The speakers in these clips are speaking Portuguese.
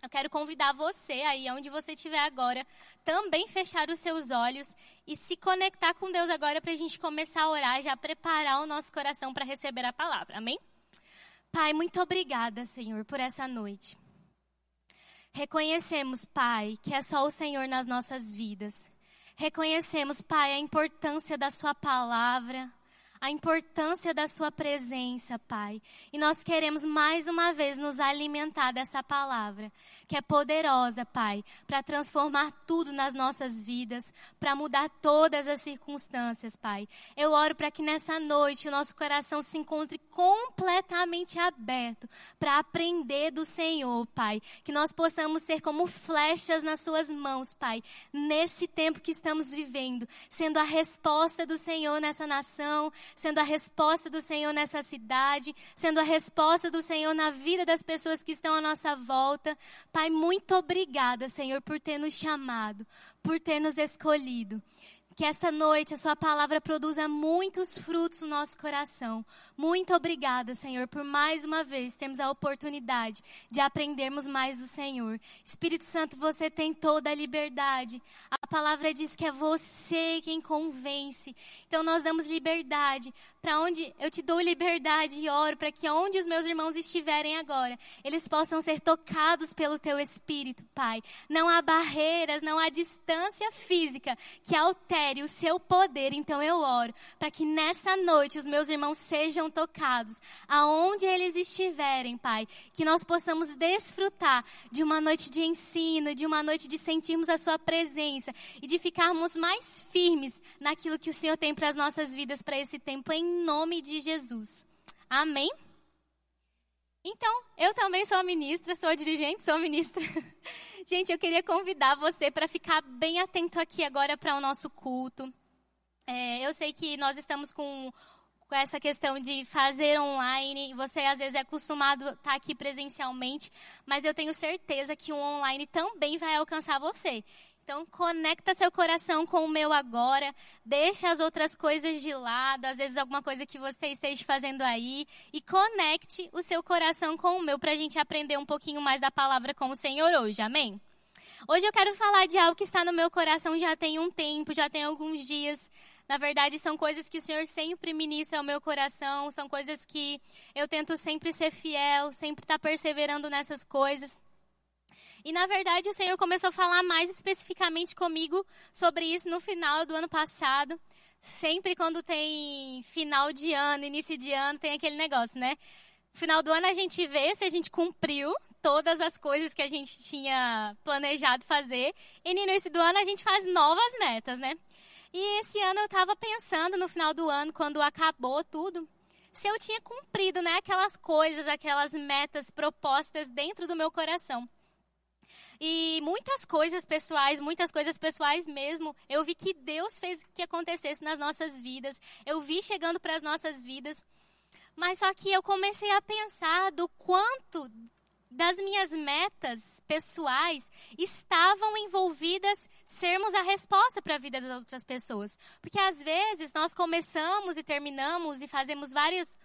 Eu quero convidar você aí, onde você estiver agora, também fechar os seus olhos e se conectar com Deus agora para a gente começar a orar, já preparar o nosso coração para receber a palavra. Amém? Pai, muito obrigada, Senhor, por essa noite. Reconhecemos, Pai, que é só o Senhor nas nossas vidas. Reconhecemos, Pai, a importância da Sua palavra, a importância da Sua presença, Pai. E nós queremos mais uma vez nos alimentar dessa palavra, que é poderosa, Pai, para transformar tudo nas nossas vidas, para mudar todas as circunstâncias, Pai. Eu oro para que nessa noite o nosso coração se encontre completamente aberto para aprender do Senhor, Pai. Que nós possamos ser como flechas nas Suas mãos, Pai, nesse tempo que estamos vivendo, sendo a resposta do Senhor nessa nação sendo a resposta do Senhor nessa cidade, sendo a resposta do Senhor na vida das pessoas que estão à nossa volta. Pai, muito obrigada, Senhor, por ter nos chamado, por ter nos escolhido. Que essa noite a Sua palavra produza muitos frutos no nosso coração. Muito obrigada, Senhor, por mais uma vez termos a oportunidade de aprendermos mais do Senhor. Espírito Santo, você tem toda a liberdade. A palavra diz que é você quem convence. Então nós damos liberdade para onde eu te dou liberdade e oro para que onde os meus irmãos estiverem agora, eles possam ser tocados pelo teu espírito, Pai. Não há barreiras, não há distância física que altere o seu poder. Então eu oro para que nessa noite os meus irmãos sejam tocados, aonde eles estiverem, Pai, que nós possamos desfrutar de uma noite de ensino, de uma noite de sentirmos a sua presença e de ficarmos mais firmes naquilo que o Senhor tem para as nossas vidas para esse tempo em nome de Jesus. Amém? Então, eu também sou ministra, sou dirigente, sou ministra. Gente, eu queria convidar você para ficar bem atento aqui agora para o nosso culto. É, eu sei que nós estamos com, com, essa questão de fazer online. Você às vezes é acostumado a estar aqui presencialmente, mas eu tenho certeza que o online também vai alcançar você. Então, conecta seu coração com o meu agora, deixa as outras coisas de lado, às vezes alguma coisa que você esteja fazendo aí, e conecte o seu coração com o meu para a gente aprender um pouquinho mais da palavra com o Senhor hoje, amém? Hoje eu quero falar de algo que está no meu coração já tem um tempo, já tem alguns dias. Na verdade, são coisas que o Senhor sempre ministra ao meu coração, são coisas que eu tento sempre ser fiel, sempre estar perseverando nessas coisas. E na verdade o Senhor começou a falar mais especificamente comigo sobre isso no final do ano passado. Sempre quando tem final de ano, início de ano, tem aquele negócio, né? No final do ano a gente vê se a gente cumpriu todas as coisas que a gente tinha planejado fazer. E no início do ano a gente faz novas metas, né? E esse ano eu estava pensando no final do ano, quando acabou tudo, se eu tinha cumprido, né, aquelas coisas, aquelas metas propostas dentro do meu coração. E muitas coisas pessoais, muitas coisas pessoais mesmo, eu vi que Deus fez que acontecesse nas nossas vidas. Eu vi chegando para as nossas vidas. Mas só que eu comecei a pensar do quanto das minhas metas pessoais estavam envolvidas sermos a resposta para a vida das outras pessoas. Porque às vezes nós começamos e terminamos e fazemos vários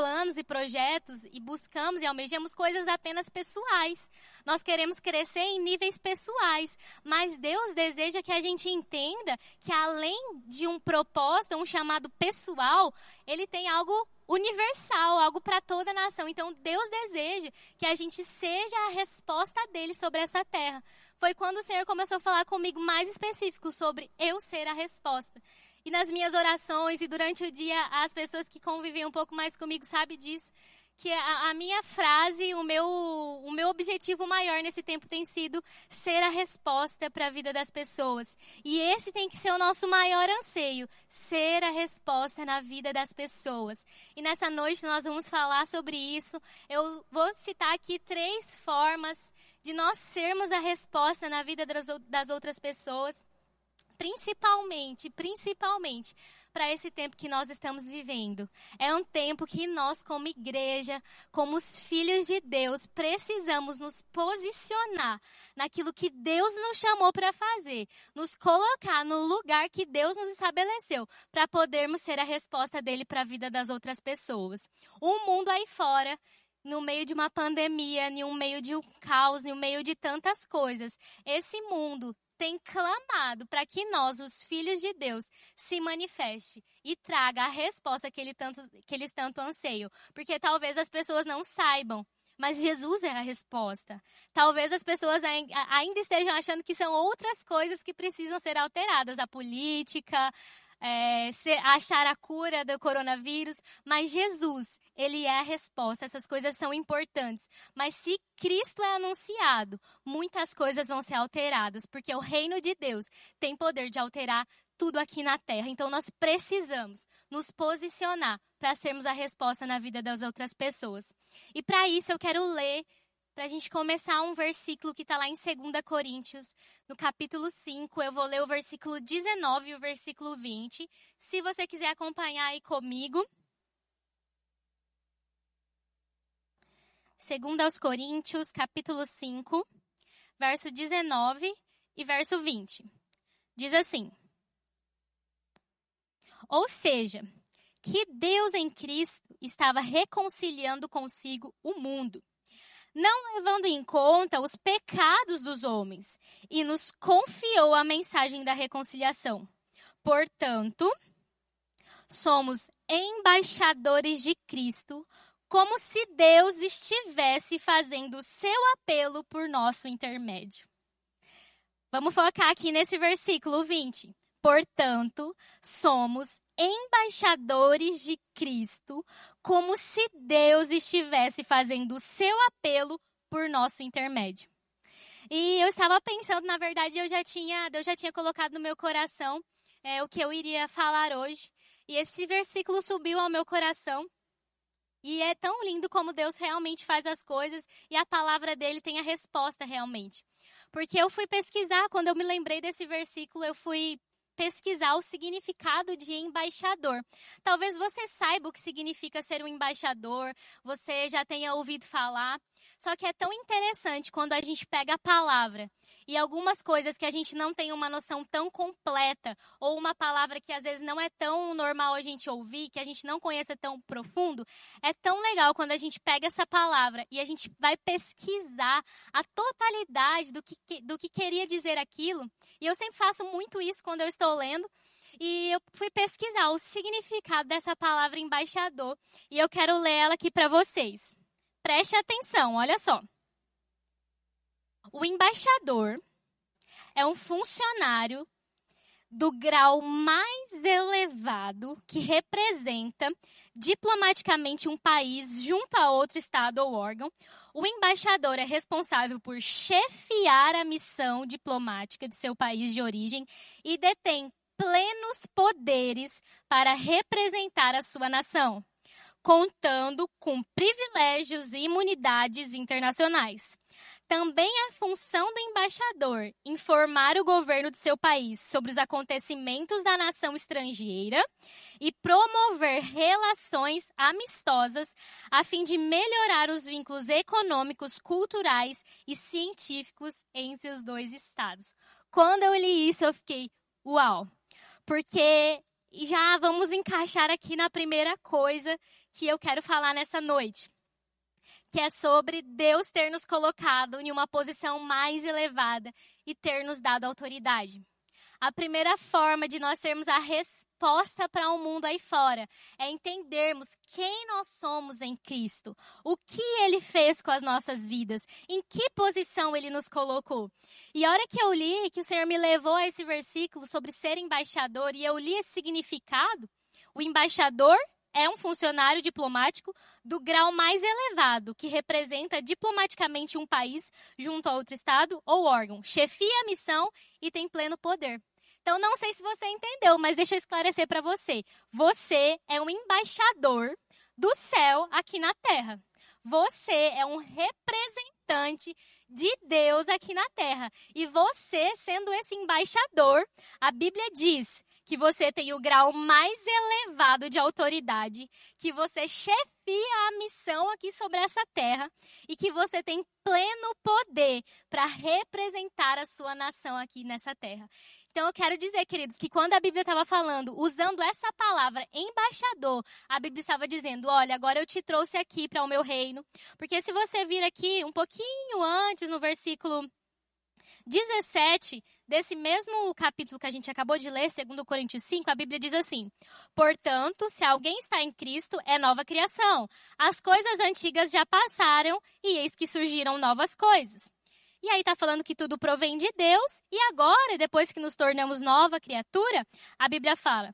planos e projetos e buscamos e almejamos coisas apenas pessoais. Nós queremos crescer em níveis pessoais, mas Deus deseja que a gente entenda que além de um propósito, um chamado pessoal, ele tem algo universal, algo para toda a nação. Então Deus deseja que a gente seja a resposta dele sobre essa terra. Foi quando o Senhor começou a falar comigo mais específico sobre eu ser a resposta. E nas minhas orações e durante o dia, as pessoas que convivem um pouco mais comigo sabem disso. Que a, a, minha frase, o meu, o meu objetivo maior nesse tempo tem sido ser a resposta para a vida das pessoas. E esse tem que ser o nosso maior anseio, ser a resposta na vida das pessoas. E nessa noite nós vamos falar sobre isso. Eu vou citar aqui três formas de nós sermos a resposta na vida das, das outras pessoas principalmente, principalmente para esse tempo que nós estamos vivendo. É um tempo que nós, como igreja, como os filhos de Deus, precisamos nos posicionar naquilo que Deus nos chamou para fazer, nos colocar no lugar que Deus nos estabeleceu, para podermos ser a resposta dele para a vida das outras pessoas. O mundo aí fora no meio de uma pandemia, no meio de um caos, no meio de tantas coisas, esse mundo tem clamado para que nós, os filhos de Deus, se manifeste e traga a resposta que, ele tanto, que eles tanto anseiam. Porque talvez as pessoas não saibam, mas Jesus é a resposta. Talvez as pessoas ainda estejam achando que são outras coisas que precisam ser alteradas a política, é, achar a cura do coronavírus, mas Jesus, ele é a resposta. Essas coisas são importantes. Mas se Cristo é anunciado, muitas coisas vão ser alteradas, porque o reino de Deus tem poder de alterar tudo aqui na terra. Então nós precisamos nos posicionar para sermos a resposta na vida das outras pessoas. E para isso eu quero ler para a gente começar um versículo que está lá em 2 Coríntios, no capítulo 5. Eu vou ler o versículo 19 e o versículo 20. Se você quiser acompanhar aí comigo. 2 aos Coríntios, capítulo 5, verso 19 e verso 20. Diz assim: Ou seja, que Deus em Cristo estava reconciliando consigo o mundo não levando em conta os pecados dos homens, e nos confiou a mensagem da reconciliação. Portanto, somos embaixadores de Cristo, como se Deus estivesse fazendo o seu apelo por nosso intermédio. Vamos focar aqui nesse versículo 20. Portanto, somos embaixadores de Cristo, como se Deus estivesse fazendo o seu apelo por nosso intermédio. E eu estava pensando, na verdade, eu já tinha, Deus já tinha colocado no meu coração é, o que eu iria falar hoje. E esse versículo subiu ao meu coração. E é tão lindo como Deus realmente faz as coisas e a palavra dele tem a resposta realmente. Porque eu fui pesquisar, quando eu me lembrei desse versículo, eu fui pesquisar o significado de embaixador. Talvez você saiba o que significa ser um embaixador, você já tenha ouvido falar. Só que é tão interessante quando a gente pega a palavra e algumas coisas que a gente não tem uma noção tão completa, ou uma palavra que às vezes não é tão normal a gente ouvir, que a gente não conhece tão profundo, é tão legal quando a gente pega essa palavra e a gente vai pesquisar a totalidade do que, do que queria dizer aquilo. E eu sempre faço muito isso quando eu estou lendo. E eu fui pesquisar o significado dessa palavra embaixador e eu quero ler ela aqui para vocês. Preste atenção, olha só. O embaixador é um funcionário do grau mais elevado que representa diplomaticamente um país junto a outro estado ou órgão. O embaixador é responsável por chefiar a missão diplomática de seu país de origem e detém plenos poderes para representar a sua nação, contando com privilégios e imunidades internacionais. Também é função do embaixador informar o governo de seu país sobre os acontecimentos da nação estrangeira e promover relações amistosas a fim de melhorar os vínculos econômicos, culturais e científicos entre os dois estados. Quando eu li isso, eu fiquei, uau! Porque já vamos encaixar aqui na primeira coisa que eu quero falar nessa noite que é sobre Deus ter nos colocado em uma posição mais elevada e ter nos dado autoridade. A primeira forma de nós sermos a resposta para o um mundo aí fora é entendermos quem nós somos em Cristo, o que Ele fez com as nossas vidas, em que posição Ele nos colocou. E a hora que eu li, que o Senhor me levou a esse versículo sobre ser embaixador, e eu li esse significado, o embaixador é um funcionário diplomático do grau mais elevado, que representa diplomaticamente um país junto a outro estado ou órgão, chefia a missão e tem pleno poder. Então, não sei se você entendeu, mas deixa eu esclarecer para você. Você é um embaixador do céu aqui na terra. Você é um representante de Deus aqui na terra. E você, sendo esse embaixador, a Bíblia diz que você tem o grau mais elevado de autoridade, que você chefia a missão aqui sobre essa terra e que você tem pleno poder para representar a sua nação aqui nessa terra. Então eu quero dizer, queridos, que quando a Bíblia estava falando, usando essa palavra embaixador, a Bíblia estava dizendo: olha, agora eu te trouxe aqui para o meu reino. Porque se você vir aqui um pouquinho antes, no versículo 17 desse mesmo capítulo que a gente acabou de ler, 2 Coríntios 5, a Bíblia diz assim: Portanto, se alguém está em Cristo, é nova criação. As coisas antigas já passaram e eis que surgiram novas coisas. E aí está falando que tudo provém de Deus, e agora, depois que nos tornamos nova criatura, a Bíblia fala: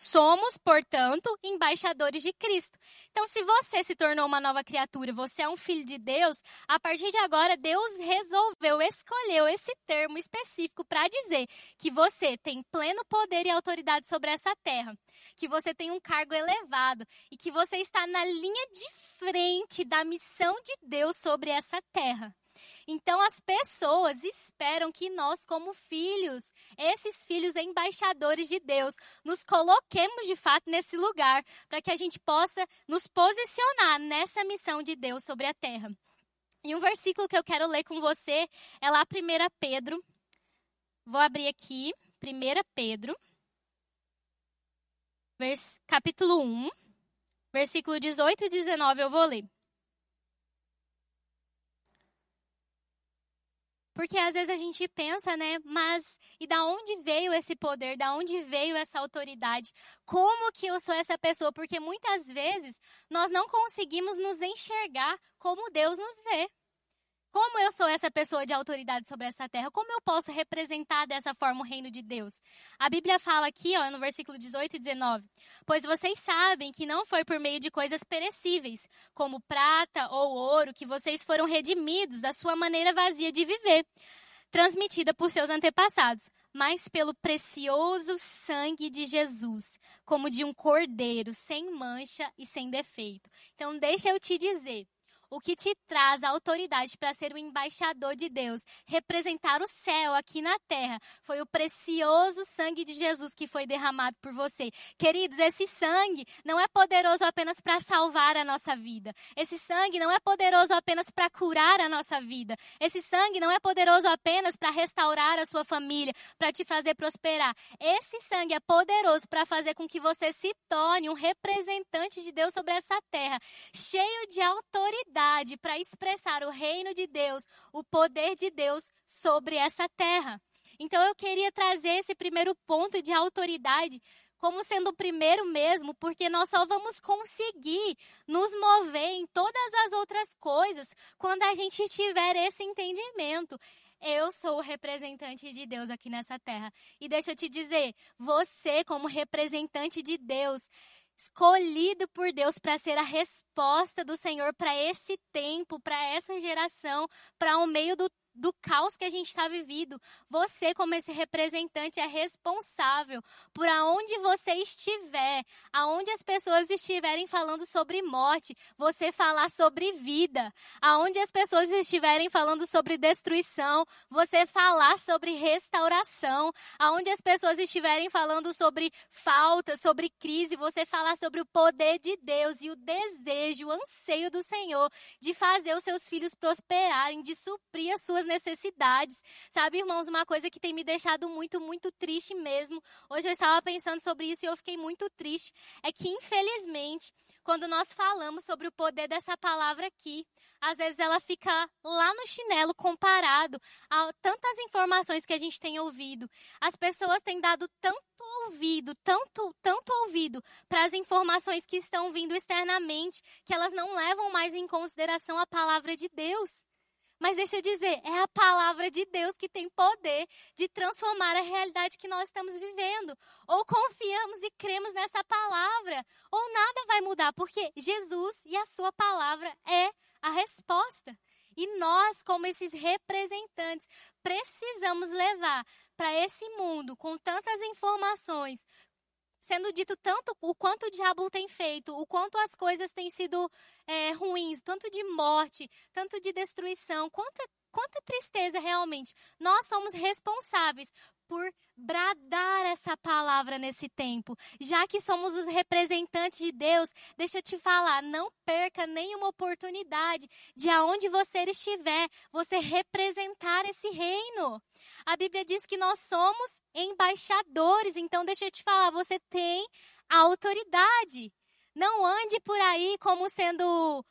Somos, portanto, embaixadores de Cristo. Então, se você se tornou uma nova criatura, você é um filho de Deus, a partir de agora, Deus resolveu, escolheu esse termo específico para dizer que você tem pleno poder e autoridade sobre essa terra, que você tem um cargo elevado e que você está na linha de frente da missão de Deus sobre essa terra. Então as pessoas esperam que nós, como filhos, esses filhos embaixadores de Deus, nos coloquemos de fato nesse lugar, para que a gente possa nos posicionar nessa missão de Deus sobre a terra. E um versículo que eu quero ler com você é lá 1 Pedro. Vou abrir aqui, 1 Pedro, capítulo 1, versículo 18 e 19 eu vou ler. Porque às vezes a gente pensa, né, mas e da onde veio esse poder? Da onde veio essa autoridade? Como que eu sou essa pessoa? Porque muitas vezes nós não conseguimos nos enxergar como Deus nos vê. Como eu sou essa pessoa de autoridade sobre essa terra? Como eu posso representar dessa forma o reino de Deus? A Bíblia fala aqui, ó, no versículo 18 e 19: Pois vocês sabem que não foi por meio de coisas perecíveis, como prata ou ouro, que vocês foram redimidos da sua maneira vazia de viver, transmitida por seus antepassados, mas pelo precioso sangue de Jesus, como de um cordeiro, sem mancha e sem defeito. Então, deixa eu te dizer o que te traz a autoridade para ser o embaixador de Deus, representar o céu aqui na terra, foi o precioso sangue de Jesus que foi derramado por você. Queridos, esse sangue não é poderoso apenas para salvar a nossa vida. Esse sangue não é poderoso apenas para curar a nossa vida. Esse sangue não é poderoso apenas para restaurar a sua família, para te fazer prosperar. Esse sangue é poderoso para fazer com que você se torne um representante de Deus sobre essa terra, cheio de autoridade autoridade para expressar o reino de Deus, o poder de Deus sobre essa terra. Então eu queria trazer esse primeiro ponto de autoridade como sendo o primeiro mesmo, porque nós só vamos conseguir nos mover em todas as outras coisas quando a gente tiver esse entendimento. Eu sou o representante de Deus aqui nessa terra. E deixa eu te dizer, você, como representante de Deus, escolhido por Deus para ser a resposta do Senhor para esse tempo, para essa geração, para o meio do do caos que a gente está vivendo. Você, como esse representante, é responsável por aonde você estiver, aonde as pessoas estiverem falando sobre morte, você falar sobre vida. Aonde as pessoas estiverem falando sobre destruição, você falar sobre restauração. Aonde as pessoas estiverem falando sobre falta, sobre crise, você falar sobre o poder de Deus e o desejo, o anseio do Senhor de fazer os seus filhos prosperarem, de suprir as suas necessidades. Sabe, irmãos, uma coisa que tem me deixado muito, muito triste mesmo. Hoje eu estava pensando sobre isso e eu fiquei muito triste. É que, infelizmente, quando nós falamos sobre o poder dessa palavra aqui, às vezes ela fica lá no chinelo comparado a tantas informações que a gente tem ouvido. As pessoas têm dado tanto ouvido, tanto, tanto ouvido para as informações que estão vindo externamente, que elas não levam mais em consideração a palavra de Deus. Mas deixa eu dizer, é a palavra de Deus que tem poder de transformar a realidade que nós estamos vivendo. Ou confiamos e cremos nessa palavra, ou nada vai mudar, porque Jesus e a sua palavra é a resposta. E nós, como esses representantes, precisamos levar para esse mundo com tantas informações, sendo dito tanto o quanto o diabo tem feito, o quanto as coisas têm sido é, ruins, tanto de morte, tanto de destruição, quanta, quanta tristeza realmente. Nós somos responsáveis por bradar essa palavra nesse tempo. Já que somos os representantes de Deus, deixa eu te falar, não perca nenhuma oportunidade de aonde você estiver, você representar esse reino. A Bíblia diz que nós somos embaixadores, então deixa eu te falar, você tem a autoridade. Não ande por aí como sendo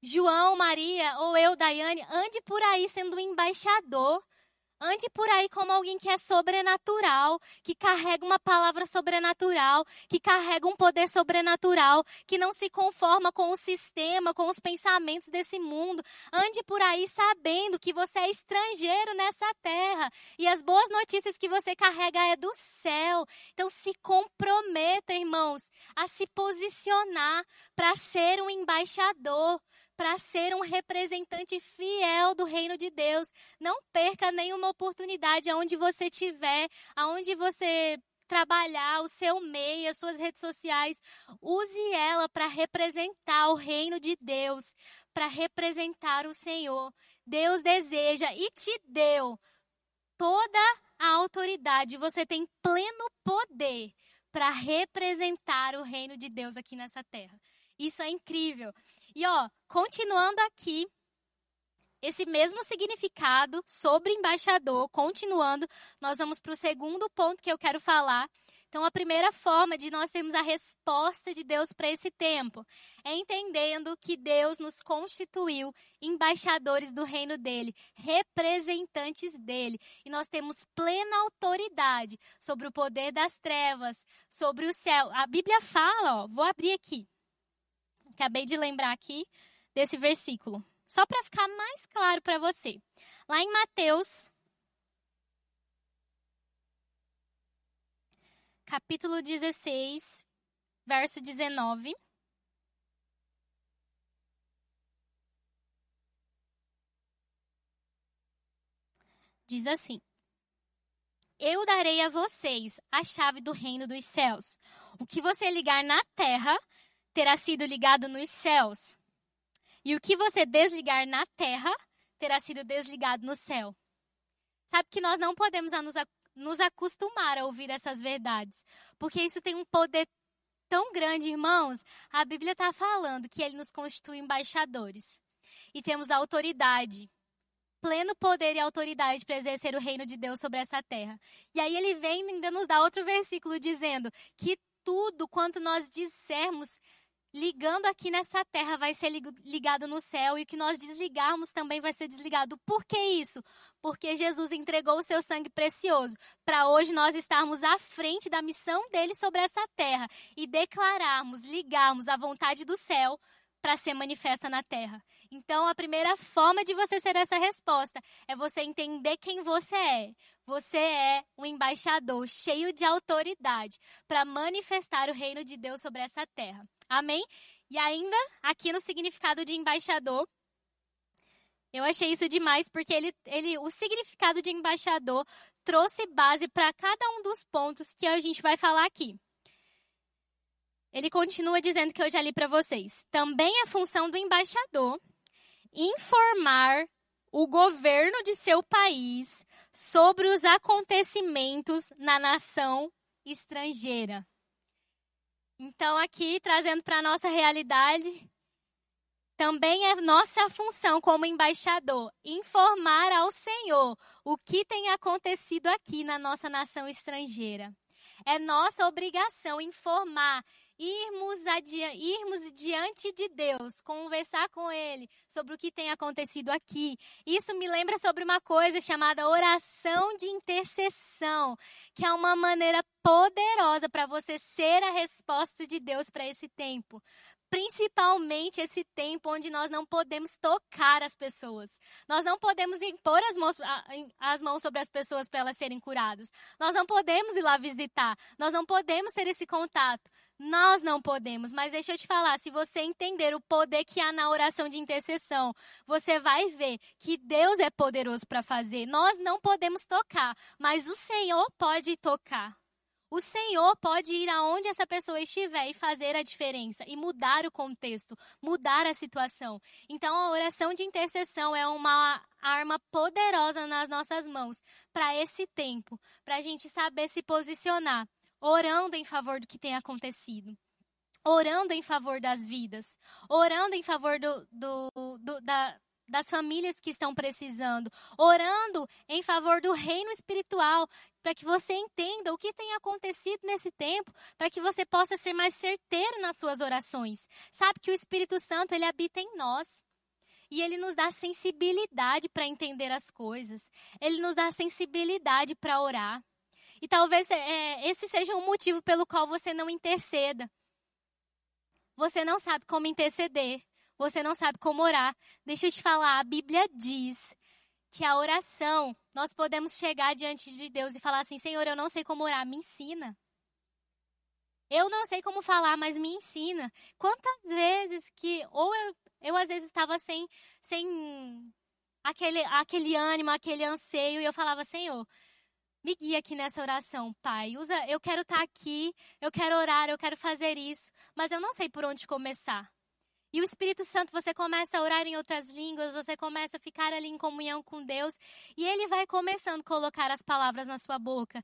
João, Maria ou eu, Daiane, ande por aí sendo embaixador Ande por aí como alguém que é sobrenatural, que carrega uma palavra sobrenatural, que carrega um poder sobrenatural, que não se conforma com o sistema, com os pensamentos desse mundo. Ande por aí sabendo que você é estrangeiro nessa terra e as boas notícias que você carrega é do céu. Então se comprometa, irmãos, a se posicionar para ser um embaixador, para ser um representante fiel do reino de Deus. Não perca nenhuma oportunidade aonde você estiver, aonde você trabalhar o seu meio, as suas redes sociais, use ela para representar o reino de Deus, para representar o Senhor. Deus deseja e te deu toda a autoridade, você tem pleno poder para representar o reino de Deus aqui nessa terra. Isso é incrível. E ó, continuando aqui, esse mesmo significado sobre embaixador, continuando, nós vamos para o segundo ponto que eu quero falar. Então, a primeira forma de nós termos a resposta de Deus para esse tempo é entendendo que Deus nos constituiu embaixadores do reino dele, representantes dele. E nós temos plena autoridade sobre o poder das trevas, sobre o céu. A Bíblia fala, ó, vou abrir aqui. Acabei de lembrar aqui desse versículo. Só para ficar mais claro para você. Lá em Mateus, capítulo 16, verso 19. Diz assim: Eu darei a vocês a chave do reino dos céus. O que você ligar na terra terá sido ligado nos céus. E o que você desligar na terra terá sido desligado no céu. Sabe que nós não podemos nos acostumar a ouvir essas verdades, porque isso tem um poder tão grande, irmãos. A Bíblia está falando que ele nos constitui embaixadores e temos autoridade, pleno poder e autoridade para exercer o reino de Deus sobre essa terra. E aí ele vem ainda nos dá outro versículo dizendo que tudo quanto nós dissermos ligando aqui nessa terra vai ser ligado no céu e o que nós desligarmos também vai ser desligado. Por que isso? Porque Jesus entregou o seu sangue precioso para hoje nós estarmos à frente da missão dele sobre essa terra e declararmos, ligarmos a vontade do céu para ser manifesta na terra. Então, a primeira forma de você ser essa resposta é você entender quem você é. Você é um embaixador cheio de autoridade para manifestar o reino de Deus sobre essa terra. Amém? E ainda, aqui no significado de embaixador, eu achei isso demais porque ele, ele, o significado de embaixador trouxe base para cada um dos pontos que a gente vai falar aqui. Ele continua dizendo que eu já li para vocês. Também é função do embaixador informar o governo de seu país sobre os acontecimentos na nação estrangeira. Então, aqui, trazendo para a nossa realidade, também é nossa função como embaixador informar ao Senhor o que tem acontecido aqui na nossa nação estrangeira. É nossa obrigação informar irmos, irmos diante de Deus, conversar com Ele sobre o que tem acontecido aqui. Isso me lembra sobre uma coisa chamada oração de intercessão, que é uma maneira poderosa para você ser a resposta de Deus para esse tempo principalmente esse tempo onde nós não podemos tocar as pessoas. Nós não podemos impor as mãos, as mãos sobre as pessoas para elas serem curadas. Nós não podemos ir lá visitar. Nós não podemos ter esse contato. Nós não podemos, mas deixa eu te falar, se você entender o poder que há na oração de intercessão, você vai ver que Deus é poderoso para fazer. Nós não podemos tocar, mas o Senhor pode tocar. O Senhor pode ir aonde essa pessoa estiver e fazer a diferença e mudar o contexto, mudar a situação. Então, a oração de intercessão é uma arma poderosa nas nossas mãos para esse tempo, para a gente saber se posicionar, orando em favor do que tem acontecido orando em favor das vidas, orando em favor do, do, do, da, das famílias que estão precisando, orando em favor do reino espiritual, para que você entenda o que tem acontecido nesse tempo, para que você possa ser mais certeiro nas suas orações. Sabe que o Espírito Santo, ele habita em nós. E ele nos dá sensibilidade para entender as coisas. Ele nos dá sensibilidade para orar. E talvez é, esse seja um motivo pelo qual você não interceda. Você não sabe como interceder. Você não sabe como orar. Deixa eu te falar, a Bíblia diz que a oração, nós podemos chegar diante de Deus e falar assim: Senhor, eu não sei como orar, me ensina. Eu não sei como falar, mas me ensina. Quantas vezes que, ou eu, eu às vezes estava sem, sem aquele, aquele ânimo, aquele anseio, e eu falava: Senhor, me guia aqui nessa oração, Pai. Usa, eu quero estar tá aqui, eu quero orar, eu quero fazer isso, mas eu não sei por onde começar. E o Espírito Santo, você começa a orar em outras línguas, você começa a ficar ali em comunhão com Deus, e ele vai começando a colocar as palavras na sua boca.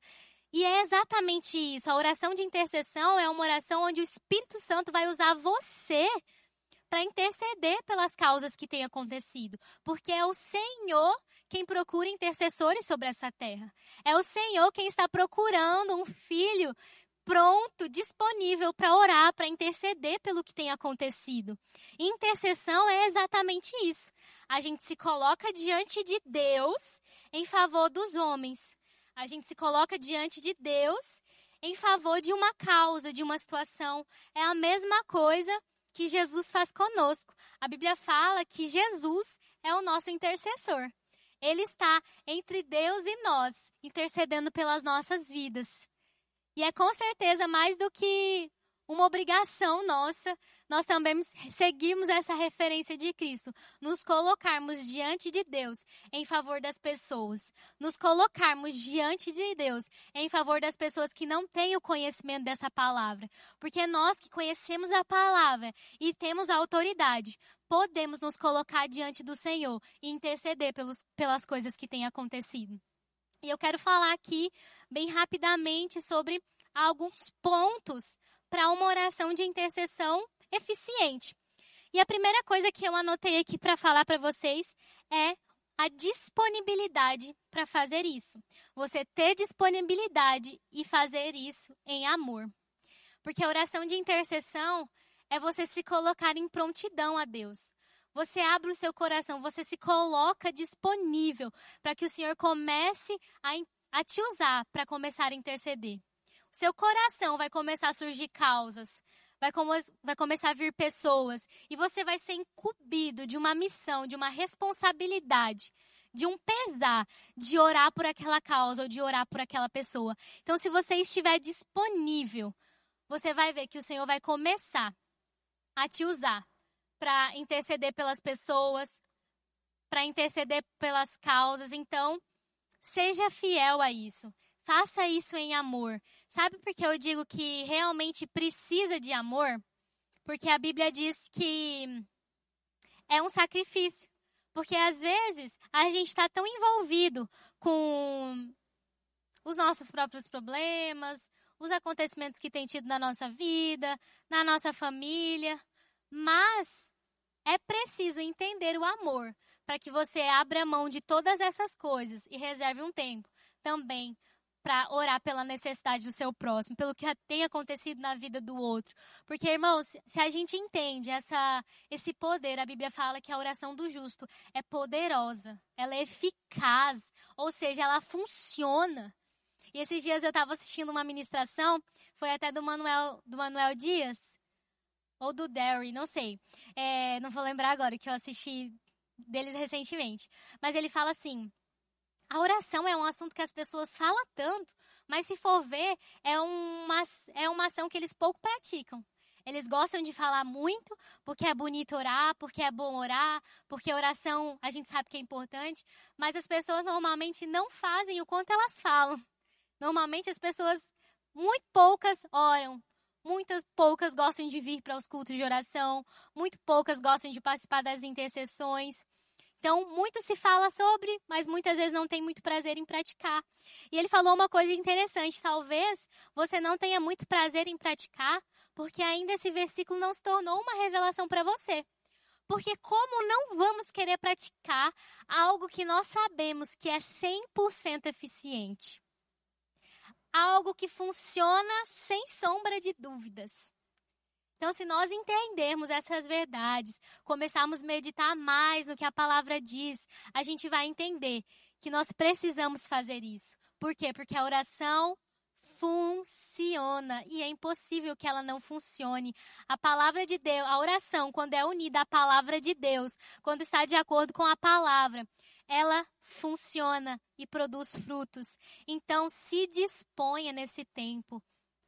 E é exatamente isso. A oração de intercessão é uma oração onde o Espírito Santo vai usar você para interceder pelas causas que têm acontecido, porque é o Senhor quem procura intercessores sobre essa terra. É o Senhor quem está procurando um filho pronto, disponível para orar, para interceder pelo que tem acontecido. Intercessão é exatamente isso. A gente se coloca diante de Deus em favor dos homens. A gente se coloca diante de Deus em favor de uma causa, de uma situação. É a mesma coisa que Jesus faz conosco. A Bíblia fala que Jesus é o nosso intercessor. Ele está entre Deus e nós, intercedendo pelas nossas vidas. E é com certeza mais do que uma obrigação nossa, nós também seguirmos essa referência de Cristo, nos colocarmos diante de Deus em favor das pessoas, nos colocarmos diante de Deus em favor das pessoas que não têm o conhecimento dessa palavra, porque nós que conhecemos a palavra e temos a autoridade, podemos nos colocar diante do Senhor e interceder pelos, pelas coisas que têm acontecido. E eu quero falar aqui, bem rapidamente, sobre alguns pontos para uma oração de intercessão eficiente. E a primeira coisa que eu anotei aqui para falar para vocês é a disponibilidade para fazer isso. Você ter disponibilidade e fazer isso em amor. Porque a oração de intercessão é você se colocar em prontidão a Deus. Você abre o seu coração, você se coloca disponível para que o Senhor comece a, a te usar para começar a interceder. O seu coração vai começar a surgir causas, vai, vai começar a vir pessoas, e você vai ser incumbido de uma missão, de uma responsabilidade de um pesar de orar por aquela causa ou de orar por aquela pessoa. Então, se você estiver disponível, você vai ver que o Senhor vai começar a te usar para interceder pelas pessoas, para interceder pelas causas. Então, seja fiel a isso. Faça isso em amor. Sabe por que eu digo que realmente precisa de amor? Porque a Bíblia diz que é um sacrifício. Porque às vezes a gente está tão envolvido com os nossos próprios problemas, os acontecimentos que tem tido na nossa vida, na nossa família, mas é preciso entender o amor para que você abra mão de todas essas coisas e reserve um tempo também para orar pela necessidade do seu próximo, pelo que tem acontecido na vida do outro. Porque, irmãos, se a gente entende essa, esse poder, a Bíblia fala que a oração do justo é poderosa, ela é eficaz, ou seja, ela funciona. E esses dias eu estava assistindo uma ministração, foi até do Manuel, do Manuel Dias, ou do Derry, não sei. É, não vou lembrar agora, que eu assisti deles recentemente. Mas ele fala assim: a oração é um assunto que as pessoas falam tanto, mas se for ver, é uma, é uma ação que eles pouco praticam. Eles gostam de falar muito, porque é bonito orar, porque é bom orar, porque oração a gente sabe que é importante, mas as pessoas normalmente não fazem o quanto elas falam. Normalmente as pessoas muito poucas oram. Muitas poucas gostam de vir para os cultos de oração, muito poucas gostam de participar das intercessões. Então, muito se fala sobre, mas muitas vezes não tem muito prazer em praticar. E ele falou uma coisa interessante: talvez você não tenha muito prazer em praticar, porque ainda esse versículo não se tornou uma revelação para você. Porque como não vamos querer praticar algo que nós sabemos que é 100% eficiente? Algo que funciona sem sombra de dúvidas. Então, se nós entendermos essas verdades, começarmos a meditar mais no que a palavra diz, a gente vai entender que nós precisamos fazer isso. Por quê? Porque a oração funciona e é impossível que ela não funcione. A palavra de Deus, a oração, quando é unida à palavra de Deus, quando está de acordo com a palavra, ela funciona e produz frutos. Então, se disponha nesse tempo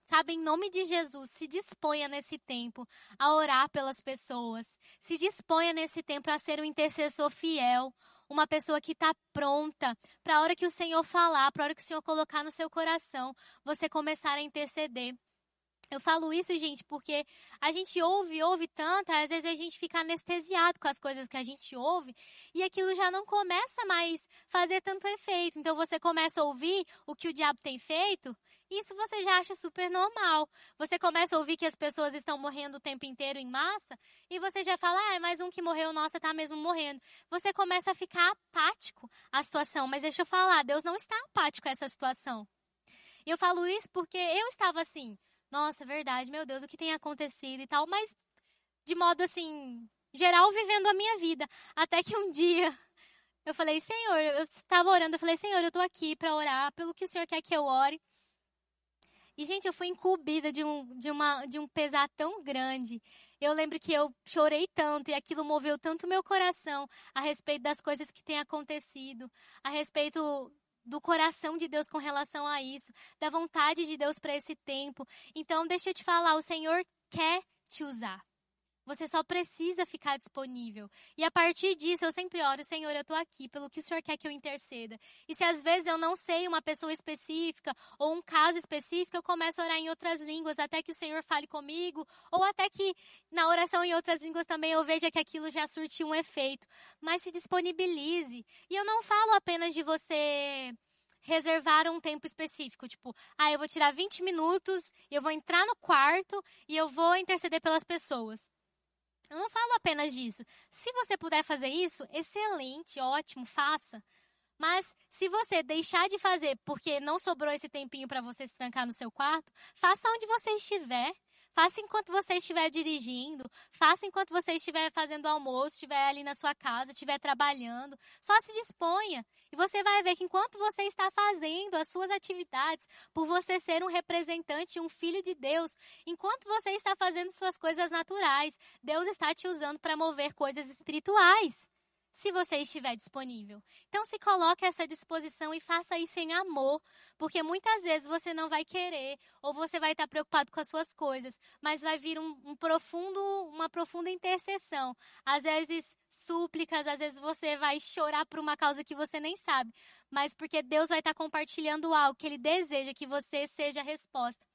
Sabe, em nome de Jesus, se disponha nesse tempo a orar pelas pessoas. Se disponha nesse tempo a ser um intercessor fiel, uma pessoa que está pronta para a hora que o Senhor falar, para a hora que o Senhor colocar no seu coração, você começar a interceder. Eu falo isso, gente, porque a gente ouve, ouve tanto, às vezes a gente fica anestesiado com as coisas que a gente ouve e aquilo já não começa mais fazer tanto efeito. Então você começa a ouvir o que o diabo tem feito, isso você já acha super normal. Você começa a ouvir que as pessoas estão morrendo o tempo inteiro em massa e você já fala, ah, é mais um que morreu, nossa, tá mesmo morrendo. Você começa a ficar apático à situação, mas deixa eu falar, Deus não está apático a essa situação. E eu falo isso porque eu estava assim nossa, verdade, meu Deus, o que tem acontecido e tal, mas de modo assim, geral, vivendo a minha vida. Até que um dia eu falei, Senhor, eu estava orando, eu falei, Senhor, eu estou aqui para orar pelo que o Senhor quer que eu ore. E, gente, eu fui incumbida de um, de, uma, de um pesar tão grande. Eu lembro que eu chorei tanto e aquilo moveu tanto meu coração a respeito das coisas que têm acontecido, a respeito do coração de Deus com relação a isso, da vontade de Deus para esse tempo. Então, deixa eu te falar, o Senhor quer te usar. Você só precisa ficar disponível. E a partir disso, eu sempre oro, Senhor, eu estou aqui pelo que o Senhor quer que eu interceda. E se às vezes eu não sei uma pessoa específica ou um caso específico, eu começo a orar em outras línguas até que o Senhor fale comigo, ou até que na oração em outras línguas também eu veja que aquilo já surtiu um efeito. Mas se disponibilize. E eu não falo apenas de você reservar um tempo específico, tipo, ah, eu vou tirar 20 minutos, eu vou entrar no quarto e eu vou interceder pelas pessoas. Eu não falo apenas disso. Se você puder fazer isso, excelente, ótimo, faça. Mas se você deixar de fazer porque não sobrou esse tempinho para você se trancar no seu quarto, faça onde você estiver. Faça enquanto você estiver dirigindo, faça enquanto você estiver fazendo almoço, estiver ali na sua casa, estiver trabalhando. Só se disponha. E você vai ver que enquanto você está fazendo as suas atividades, por você ser um representante, um filho de Deus, enquanto você está fazendo suas coisas naturais, Deus está te usando para mover coisas espirituais se você estiver disponível. Então se coloque a essa disposição e faça isso em amor, porque muitas vezes você não vai querer ou você vai estar preocupado com as suas coisas, mas vai vir um, um profundo, uma profunda intercessão. Às vezes súplicas, às vezes você vai chorar por uma causa que você nem sabe, mas porque Deus vai estar compartilhando algo que Ele deseja que você seja a resposta.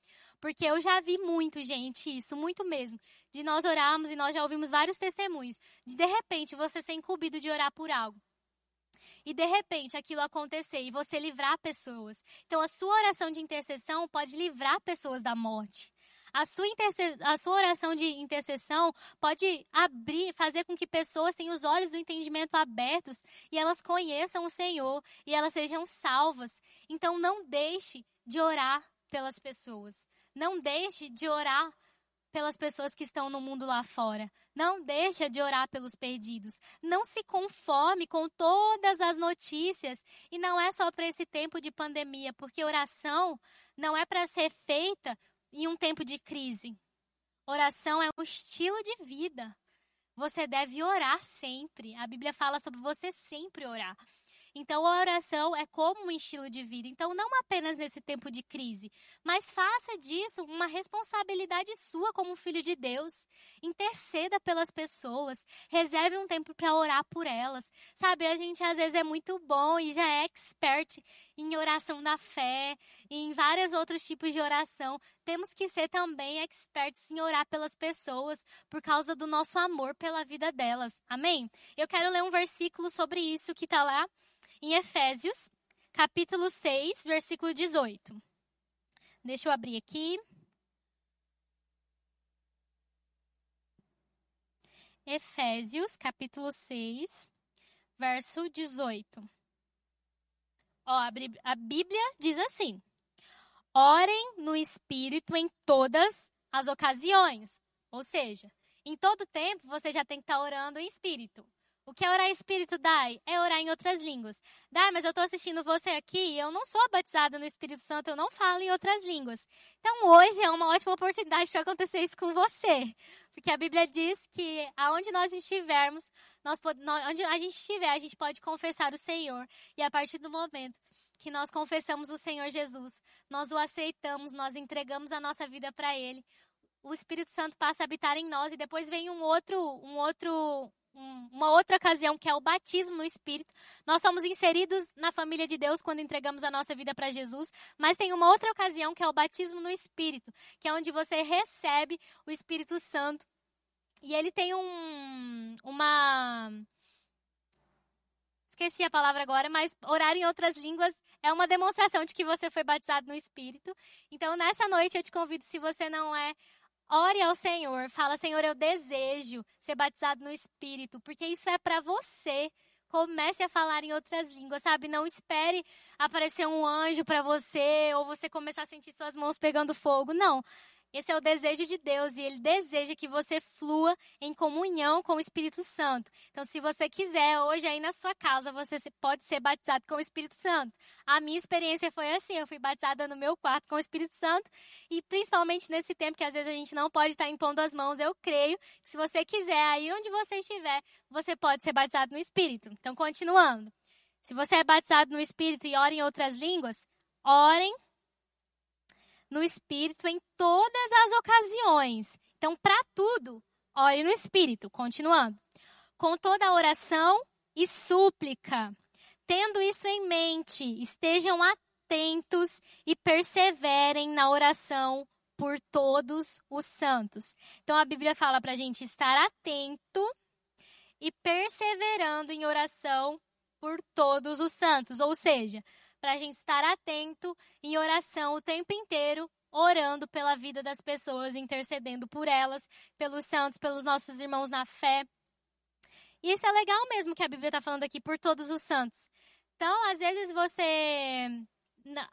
Porque eu já vi muito, gente, isso, muito mesmo. De nós orarmos e nós já ouvimos vários testemunhos. De de repente você ser incumbido de orar por algo. E de repente aquilo acontecer e você livrar pessoas. Então a sua oração de intercessão pode livrar pessoas da morte. A sua, a sua oração de intercessão pode abrir, fazer com que pessoas tenham os olhos do entendimento abertos e elas conheçam o Senhor e elas sejam salvas. Então não deixe de orar pelas pessoas. Não deixe de orar pelas pessoas que estão no mundo lá fora. Não deixe de orar pelos perdidos. Não se conforme com todas as notícias. E não é só para esse tempo de pandemia, porque oração não é para ser feita em um tempo de crise. Oração é um estilo de vida. Você deve orar sempre. A Bíblia fala sobre você sempre orar. Então, a oração é como um estilo de vida. Então, não apenas nesse tempo de crise, mas faça disso uma responsabilidade sua como filho de Deus. Interceda pelas pessoas, reserve um tempo para orar por elas. Sabe, a gente às vezes é muito bom e já é expert em oração da fé, em vários outros tipos de oração. Temos que ser também expertos em orar pelas pessoas por causa do nosso amor pela vida delas. Amém? Eu quero ler um versículo sobre isso que está lá em Efésios, capítulo 6, versículo 18. Deixa eu abrir aqui. Efésios, capítulo 6, verso 18. Ó, a Bíblia diz assim: Orem no Espírito em todas as ocasiões. Ou seja, em todo tempo você já tem que estar orando em Espírito. O que é orar Espírito, Dai? É orar em outras línguas. Dai, mas eu estou assistindo você aqui e eu não sou batizada no Espírito Santo, eu não falo em outras línguas. Então hoje é uma ótima oportunidade para acontecer isso com você. Porque a Bíblia diz que aonde nós estivermos, nós, onde a gente estiver, a gente pode confessar o Senhor. E a partir do momento que nós confessamos o Senhor Jesus, nós o aceitamos, nós entregamos a nossa vida para Ele. O Espírito Santo passa a habitar em nós e depois vem um outro, um outro uma outra ocasião, que é o batismo no Espírito. Nós somos inseridos na família de Deus quando entregamos a nossa vida para Jesus, mas tem uma outra ocasião, que é o batismo no Espírito, que é onde você recebe o Espírito Santo. E ele tem um, uma. Esqueci a palavra agora, mas orar em outras línguas é uma demonstração de que você foi batizado no Espírito. Então, nessa noite, eu te convido, se você não é Ore ao Senhor, fala: Senhor, eu desejo ser batizado no Espírito, porque isso é para você. Comece a falar em outras línguas, sabe? Não espere aparecer um anjo para você ou você começar a sentir suas mãos pegando fogo. Não. Esse é o desejo de Deus e ele deseja que você flua em comunhão com o Espírito Santo. Então, se você quiser, hoje aí na sua casa, você pode ser batizado com o Espírito Santo. A minha experiência foi assim: eu fui batizada no meu quarto com o Espírito Santo e principalmente nesse tempo que às vezes a gente não pode estar impondo as mãos, eu creio que se você quiser, aí onde você estiver, você pode ser batizado no Espírito. Então, continuando. Se você é batizado no Espírito e ora em outras línguas, orem no Espírito em todas as ocasiões. Então, para tudo, ore no Espírito. Continuando. Com toda a oração e súplica. Tendo isso em mente, estejam atentos e perseverem na oração por todos os santos. Então, a Bíblia fala para a gente estar atento e perseverando em oração por todos os santos. Ou seja, para a gente estar atento em oração o tempo inteiro, orando pela vida das pessoas, intercedendo por elas, pelos santos, pelos nossos irmãos na fé. E isso é legal mesmo que a Bíblia está falando aqui, por todos os santos. Então, às vezes você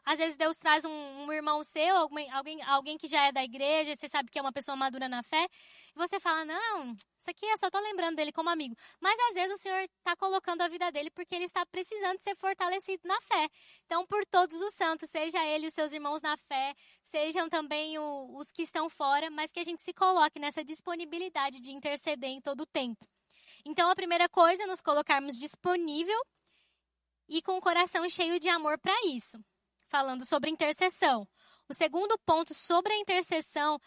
às vezes Deus traz um, um, irmão seu, alguém, alguém, que já é da igreja, você sabe que é uma pessoa madura na fé, e você fala, não, isso aqui eu só estou lembrando dele como amigo. Mas às vezes o Senhor está colocando a vida dele porque ele está precisando ser fortalecido na fé. Então, por todos os santos, seja ele os seus irmãos na fé, sejam também o, os que estão fora, mas que a gente se coloque nessa disponibilidade de interceder em todo o tempo. Então, a primeira coisa é nos colocarmos disponível e com o coração cheio de amor para isso falando sobre intercessão. O segundo ponto sobre a intercessão,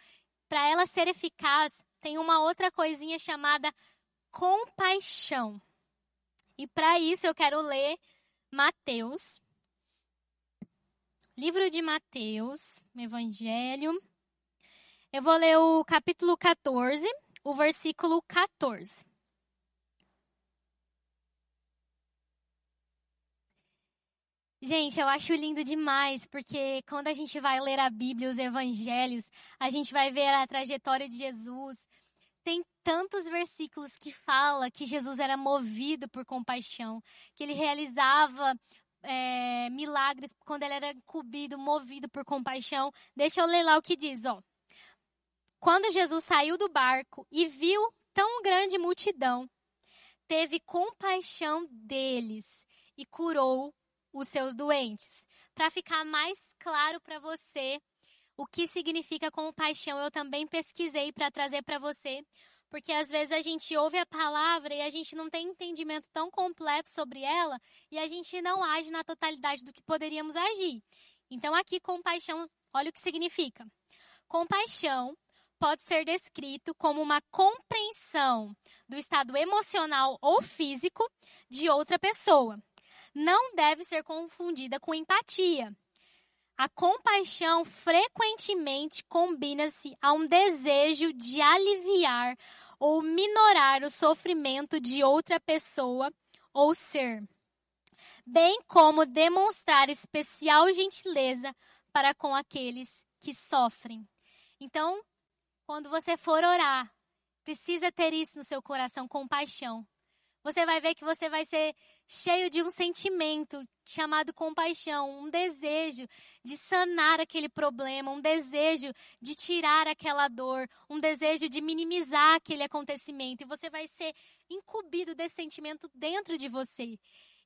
para ela ser eficaz, tem uma outra coisinha chamada compaixão. E para isso eu quero ler Mateus, livro de Mateus, Evangelho. Eu vou ler o capítulo 14, o versículo 14. Gente, eu acho lindo demais, porque quando a gente vai ler a Bíblia, os evangelhos, a gente vai ver a trajetória de Jesus. Tem tantos versículos que fala que Jesus era movido por compaixão, que ele realizava é, milagres quando ele era incumbido, movido por compaixão. Deixa eu ler lá o que diz, ó. Quando Jesus saiu do barco e viu tão grande multidão, teve compaixão deles e curou os seus doentes. Para ficar mais claro para você o que significa compaixão, eu também pesquisei para trazer para você, Porque às vezes a gente ouve a palavra e a gente não tem entendimento tão completo sobre ela e a gente não age na totalidade do que poderíamos agir. Então, aqui, compaixão, olha o que significa. Compaixão pode ser descrito como uma compreensão do estado emocional ou físico de outra pessoa. Não deve ser confundida com empatia. A compaixão frequentemente combina-se a um desejo de aliviar ou minorar o sofrimento de outra pessoa ou ser, bem como demonstrar especial gentileza para com aqueles que sofrem. Então, quando você for orar, precisa ter isso no seu coração, compaixão. Você vai ver que você vai ser cheio de um sentimento chamado compaixão, um desejo de sanar aquele problema, um desejo de tirar aquela dor, um desejo de minimizar aquele acontecimento. E você vai ser incumbido desse sentimento dentro de você.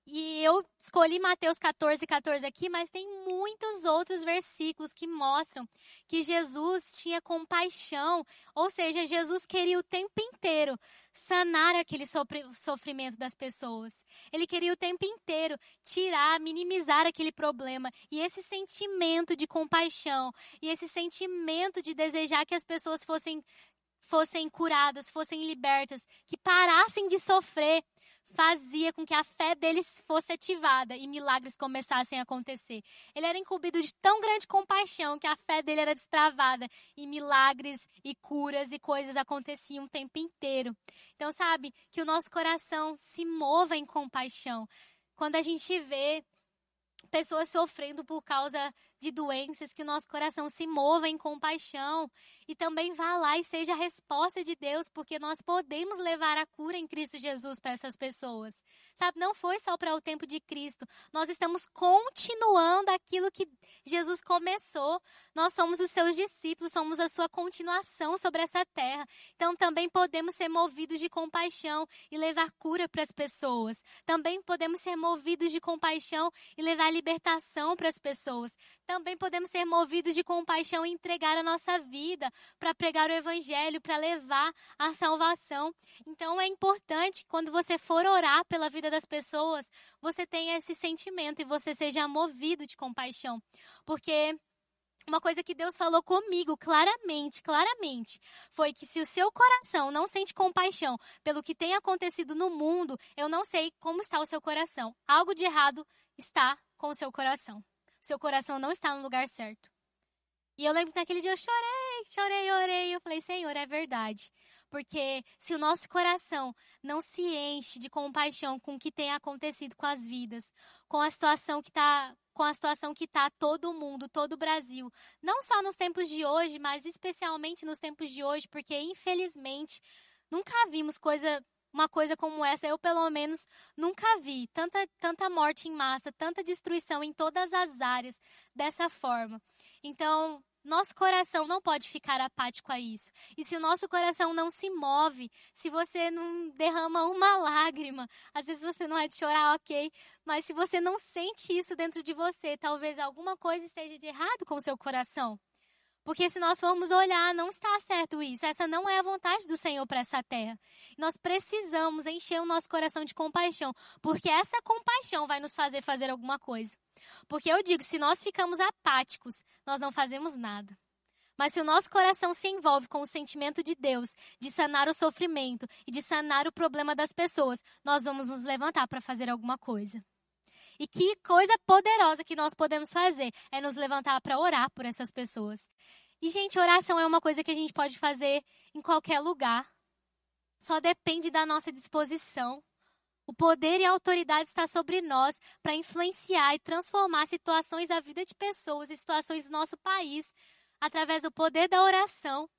E eu escolhi Mateus 14, 14 aqui, mas tem muitos outros versículos que mostram que Jesus tinha compaixão, ou seja, Jesus queria o tempo inteiro sanar aquele sofrimento das pessoas. Ele queria o tempo inteiro tirar, minimizar aquele problema. E esse sentimento de compaixão e esse sentimento de desejar que as pessoas fossem fossem curadas, fossem libertas, que parassem de sofrer, fazia com que a fé deles fosse ativada e milagres começassem a acontecer. Ele era incumbido de tão grande compaixão que a fé dele era destravada e milagres e curas e coisas aconteciam o tempo inteiro. Então, sabe, que o nosso coração se mova em compaixão. Quando a gente vê pessoas sofrendo por causa de doenças, que o nosso coração se mova em compaixão e também vá lá e seja a resposta de Deus, porque nós podemos levar a cura em Cristo Jesus para essas pessoas. Sabe, não foi só para o tempo de Cristo. Nós estamos continuando aquilo que Jesus começou. Nós somos os seus discípulos, somos a sua continuação sobre essa terra. Então também podemos ser movidos de compaixão e levar cura para as pessoas. Também podemos ser movidos de compaixão e levar libertação para as pessoas. Também podemos ser movidos de compaixão e entregar a nossa vida para pregar o evangelho, para levar a salvação. Então é importante quando você for orar pela vida das pessoas, você tenha esse sentimento e você seja movido de compaixão. Porque uma coisa que Deus falou comigo claramente, claramente, foi que se o seu coração não sente compaixão pelo que tem acontecido no mundo, eu não sei como está o seu coração. Algo de errado está com o seu coração. Seu coração não está no lugar certo. E eu lembro que naquele dia eu chorei, chorei, orei. Eu falei, Senhor, é verdade. Porque se o nosso coração não se enche de compaixão com o que tem acontecido com as vidas, com a situação que está com a situação que está todo mundo, todo o Brasil, não só nos tempos de hoje, mas especialmente nos tempos de hoje, porque infelizmente nunca vimos coisa uma coisa como essa, eu pelo menos nunca vi tanta, tanta morte em massa, tanta destruição em todas as áreas dessa forma. Então, nosso coração não pode ficar apático a isso. E se o nosso coração não se move, se você não derrama uma lágrima, às vezes você não é de chorar, ok, mas se você não sente isso dentro de você, talvez alguma coisa esteja de errado com o seu coração. Porque se nós formos olhar, não está certo isso. Essa não é a vontade do Senhor para essa terra. Nós precisamos encher o nosso coração de compaixão, porque essa compaixão vai nos fazer fazer alguma coisa. Porque eu digo, se nós ficamos apáticos, nós não fazemos nada. Mas se o nosso coração se envolve com o sentimento de Deus, de sanar o sofrimento e de sanar o problema das pessoas, nós vamos nos levantar para fazer alguma coisa. E que coisa poderosa que nós podemos fazer é nos levantar para orar por essas pessoas. E, gente, oração é uma coisa que a gente pode fazer em qualquer lugar. Só depende da nossa disposição. O poder e a autoridade está sobre nós para influenciar e transformar situações da vida de pessoas e situações do nosso país através do poder da oração.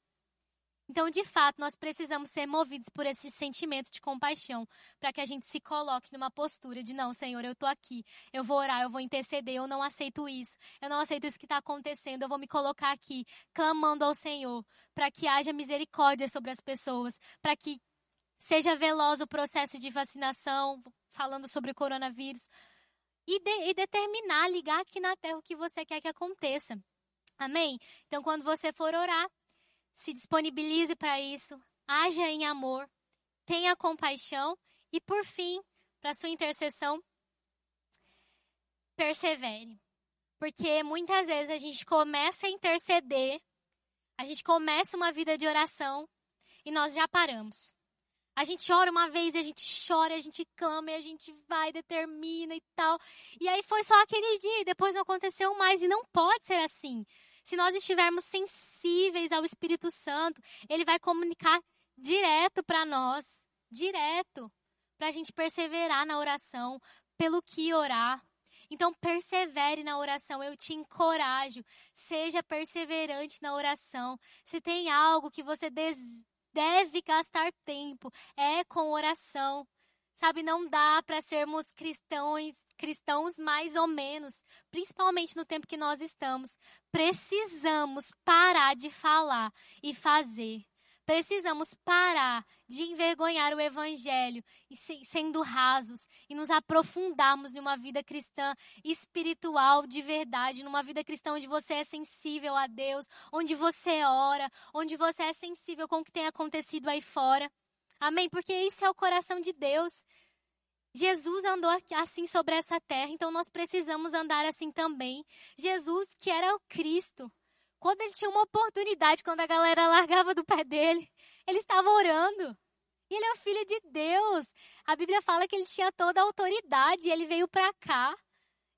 Então, de fato, nós precisamos ser movidos por esse sentimento de compaixão, para que a gente se coloque numa postura de: não, Senhor, eu estou aqui, eu vou orar, eu vou interceder, eu não aceito isso, eu não aceito isso que está acontecendo, eu vou me colocar aqui, clamando ao Senhor, para que haja misericórdia sobre as pessoas, para que Seja veloz o processo de vacinação, falando sobre o coronavírus. E, de, e determinar, ligar aqui na terra o que você quer que aconteça. Amém? Então, quando você for orar, se disponibilize para isso. haja em amor, tenha compaixão e, por fim, para sua intercessão, persevere. Porque muitas vezes a gente começa a interceder, a gente começa uma vida de oração e nós já paramos. A gente ora uma vez, a gente chora, a gente clama, e a gente vai, determina e tal. E aí foi só aquele dia, e depois não aconteceu mais. E não pode ser assim. Se nós estivermos sensíveis ao Espírito Santo, ele vai comunicar direto para nós, direto, para a gente perseverar na oração, pelo que orar. Então, persevere na oração, eu te encorajo. Seja perseverante na oração. Se tem algo que você deve gastar tempo é com oração. Sabe, não dá para sermos cristãos, cristãos mais ou menos, principalmente no tempo que nós estamos. Precisamos parar de falar e fazer. Precisamos parar de envergonhar o evangelho e sendo rasos e nos aprofundarmos numa vida cristã espiritual de verdade, numa vida cristã onde você é sensível a Deus, onde você ora, onde você é sensível com o que tem acontecido aí fora. Amém? Porque isso é o coração de Deus. Jesus andou assim sobre essa terra, então nós precisamos andar assim também. Jesus, que era o Cristo, quando ele tinha uma oportunidade, quando a galera largava do pé dele, ele estava orando. Ele é o filho de Deus. A Bíblia fala que ele tinha toda a autoridade, ele veio para cá.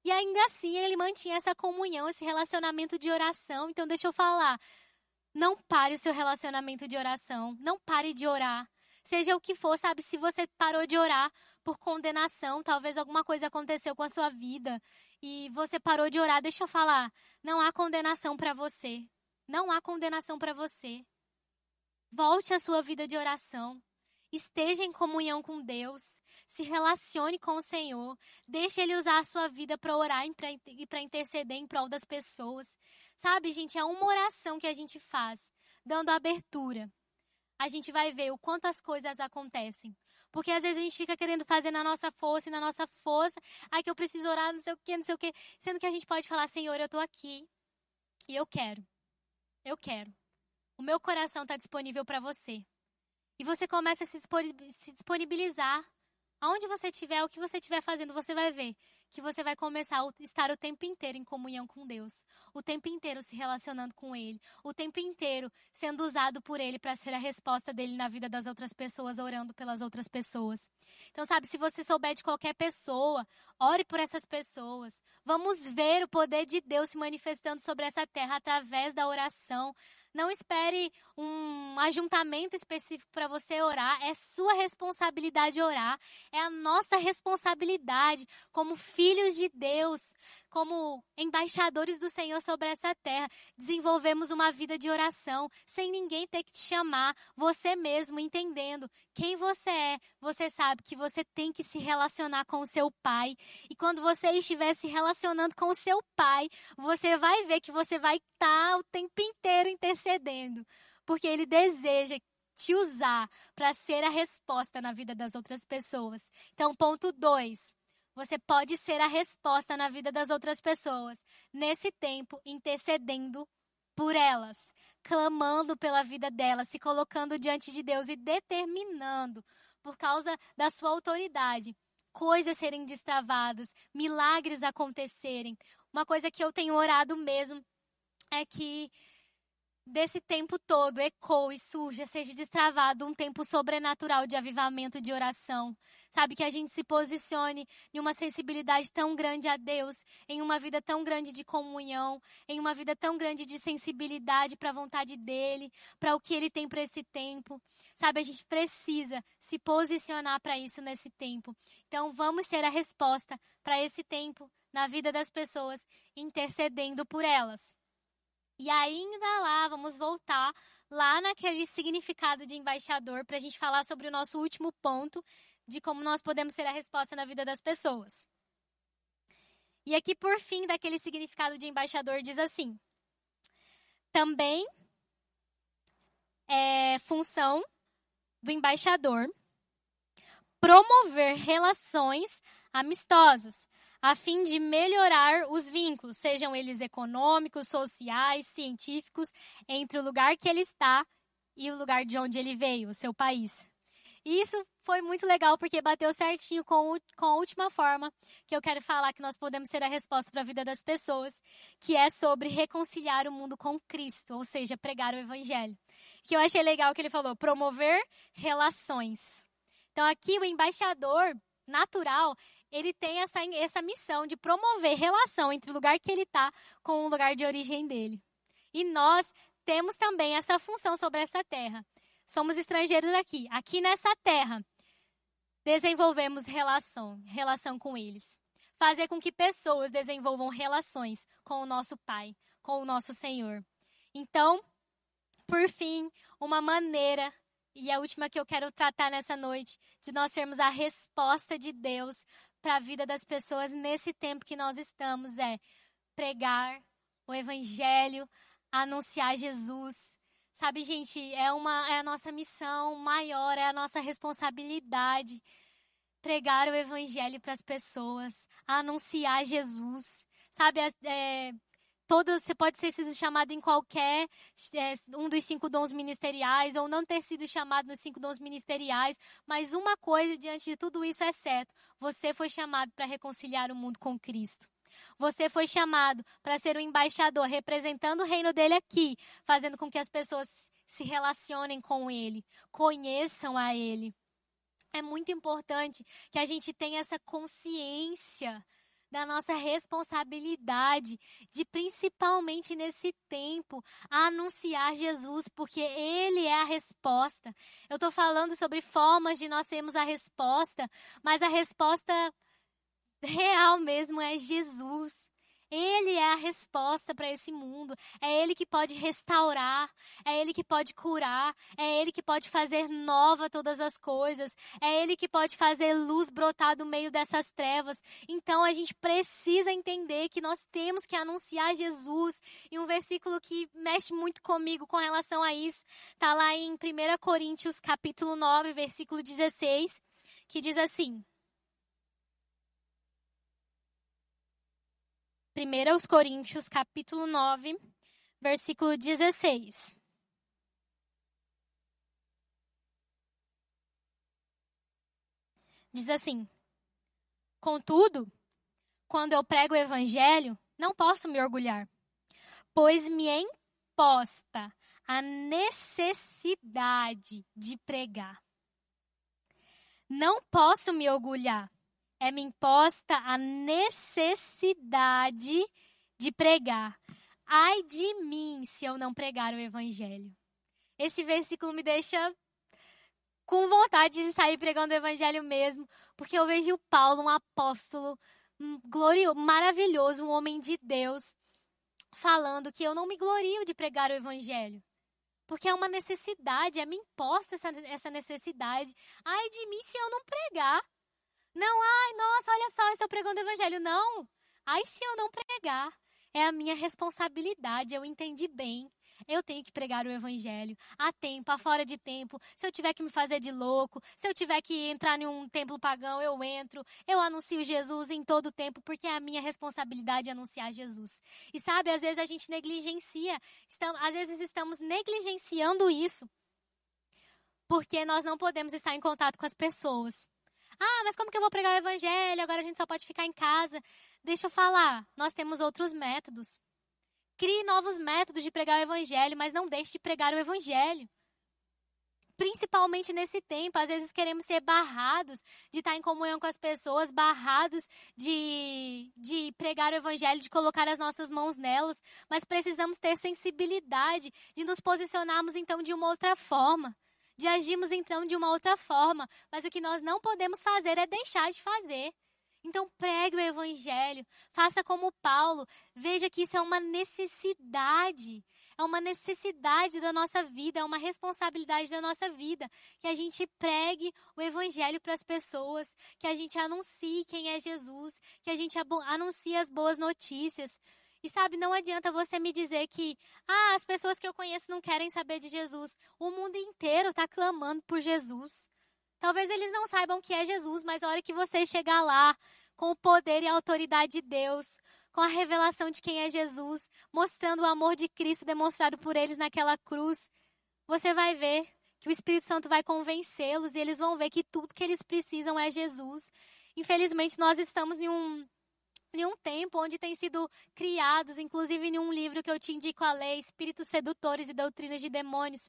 E ainda assim ele mantinha essa comunhão, esse relacionamento de oração. Então deixa eu falar, não pare o seu relacionamento de oração, não pare de orar. Seja o que for, sabe, se você parou de orar por condenação, talvez alguma coisa aconteceu com a sua vida e você parou de orar, deixa eu falar, não há condenação para você. Não há condenação para você. Volte à sua vida de oração. Esteja em comunhão com Deus. Se relacione com o Senhor. Deixe Ele usar a sua vida para orar e para interceder em prol das pessoas. Sabe, gente, é uma oração que a gente faz, dando abertura. A gente vai ver o quanto as coisas acontecem. Porque às vezes a gente fica querendo fazer na nossa força e na nossa força. Ai, que eu preciso orar, não sei o quê, não sei o quê. Sendo que a gente pode falar, Senhor, eu estou aqui e eu quero. Eu quero. O meu coração está disponível para você. E você começa a se disponibilizar. Aonde você estiver, o que você estiver fazendo, você vai ver que você vai começar a estar o tempo inteiro em comunhão com Deus, o tempo inteiro se relacionando com Ele, o tempo inteiro sendo usado por Ele para ser a resposta dele na vida das outras pessoas, orando pelas outras pessoas. Então, sabe, se você souber de qualquer pessoa, ore por essas pessoas. Vamos ver o poder de Deus se manifestando sobre essa terra através da oração, não espere um ajuntamento específico para você orar. É sua responsabilidade orar. É a nossa responsabilidade como filhos de Deus, como embaixadores do Senhor sobre essa terra. Desenvolvemos uma vida de oração sem ninguém ter que te chamar. Você mesmo entendendo quem você é. Você sabe que você tem que se relacionar com o seu pai. E quando você estiver se relacionando com o seu pai, você vai ver que você vai estar tá o tempo inteiro intercedendo. Porque ele deseja te usar para ser a resposta na vida das outras pessoas. Então, ponto 2. Você pode ser a resposta na vida das outras pessoas, nesse tempo intercedendo por elas, clamando pela vida delas, se colocando diante de Deus e determinando, por causa da sua autoridade, coisas serem destravadas, milagres acontecerem. Uma coisa que eu tenho orado mesmo é que desse tempo todo ecoe, surja, seja destravado um tempo sobrenatural de avivamento de oração. Sabe, que a gente se posicione em uma sensibilidade tão grande a Deus, em uma vida tão grande de comunhão, em uma vida tão grande de sensibilidade para a vontade dEle, para o que Ele tem para esse tempo. Sabe, a gente precisa se posicionar para isso nesse tempo. Então, vamos ser a resposta para esse tempo na vida das pessoas, intercedendo por elas. E ainda lá, vamos voltar lá naquele significado de embaixador para a gente falar sobre o nosso último ponto de como nós podemos ser a resposta na vida das pessoas. E aqui, por fim, daquele significado de embaixador, diz assim: também é função do embaixador promover relações amistosas, a fim de melhorar os vínculos, sejam eles econômicos, sociais, científicos, entre o lugar que ele está e o lugar de onde ele veio, o seu país. E isso foi muito legal porque bateu certinho com, o, com a última forma que eu quero falar que nós podemos ser a resposta para a vida das pessoas, que é sobre reconciliar o mundo com Cristo, ou seja, pregar o evangelho. Que eu achei legal que ele falou, promover relações. Então aqui o embaixador natural, ele tem essa, essa missão de promover relação entre o lugar que ele está com o lugar de origem dele. E nós temos também essa função sobre essa terra. Somos estrangeiros aqui. Aqui nessa terra, desenvolvemos relação, relação com eles. Fazer com que pessoas desenvolvam relações com o nosso Pai, com o nosso Senhor. Então, por fim, uma maneira, e a última que eu quero tratar nessa noite, de nós sermos a resposta de Deus para a vida das pessoas nesse tempo que nós estamos é pregar o Evangelho, anunciar Jesus, Sabe, gente, é, uma, é a nossa missão maior, é a nossa responsabilidade pregar o evangelho para as pessoas, anunciar Jesus. Sabe, é, todo, você pode ter sido chamado em qualquer é, um dos cinco dons ministeriais ou não ter sido chamado nos cinco dons ministeriais, mas uma coisa diante de tudo isso é certo: você foi chamado para reconciliar o mundo com Cristo. Você foi chamado para ser o embaixador, representando o reino dele aqui, fazendo com que as pessoas se relacionem com ele, conheçam a ele. É muito importante que a gente tenha essa consciência da nossa responsabilidade de, principalmente nesse tempo, anunciar Jesus, porque Ele é a resposta. Eu estou falando sobre formas de nós sermos a resposta, mas a resposta real mesmo é Jesus. Ele é a resposta para esse mundo. É Ele que pode restaurar. É Ele que pode curar. É Ele que pode fazer nova todas as coisas. É Ele que pode fazer luz brotar do meio dessas trevas. Então a gente precisa entender que nós temos que anunciar Jesus. E um versículo que mexe muito comigo com relação a isso está lá em 1 Coríntios, capítulo 9, versículo 16, que diz assim. 1 Coríntios, capítulo 9, versículo 16. Diz assim: Contudo, quando eu prego o evangelho, não posso me orgulhar, pois me é imposta a necessidade de pregar. Não posso me orgulhar, é me imposta a necessidade de pregar. Ai de mim se eu não pregar o evangelho. Esse versículo me deixa com vontade de sair pregando o evangelho mesmo, porque eu vejo Paulo, um apóstolo um glorioso, maravilhoso, um homem de Deus, falando que eu não me glorio de pregar o evangelho. Porque é uma necessidade, é me imposta essa, essa necessidade. Ai de mim se eu não pregar. Não, ai, nossa, olha só, estou pregando o evangelho. Não. Ai, se eu não pregar, é a minha responsabilidade, eu entendi bem. Eu tenho que pregar o evangelho a tempo, a fora de tempo. Se eu tiver que me fazer de louco, se eu tiver que entrar em um templo pagão, eu entro. Eu anuncio Jesus em todo o tempo, porque é a minha responsabilidade anunciar Jesus. E sabe, às vezes a gente negligencia, estamos, às vezes estamos negligenciando isso, porque nós não podemos estar em contato com as pessoas. Ah, mas como que eu vou pregar o evangelho? Agora a gente só pode ficar em casa. Deixa eu falar, nós temos outros métodos. Crie novos métodos de pregar o evangelho, mas não deixe de pregar o evangelho. Principalmente nesse tempo, às vezes queremos ser barrados de estar em comunhão com as pessoas, barrados de, de pregar o evangelho, de colocar as nossas mãos nelas, mas precisamos ter sensibilidade de nos posicionarmos então de uma outra forma de agirmos então de uma outra forma. Mas o que nós não podemos fazer é deixar de fazer. Então pregue o evangelho, faça como Paulo, veja que isso é uma necessidade, é uma necessidade da nossa vida, é uma responsabilidade da nossa vida, que a gente pregue o evangelho para as pessoas, que a gente anuncie quem é Jesus, que a gente anuncie as boas notícias, e sabe, não adianta você me dizer que ah, as pessoas que eu conheço não querem saber de Jesus. O mundo inteiro está clamando por Jesus. Talvez eles não saibam que é Jesus, mas a hora que você chegar lá, com o poder e a autoridade de Deus, com a revelação de quem é Jesus, mostrando o amor de Cristo demonstrado por eles naquela cruz, você vai ver que o Espírito Santo vai convencê-los e eles vão ver que tudo que eles precisam é Jesus. Infelizmente, nós estamos em um, em um tempo onde tem sido criados, inclusive em um livro que eu te indico a ler, Espíritos Sedutores e Doutrinas de Demônios,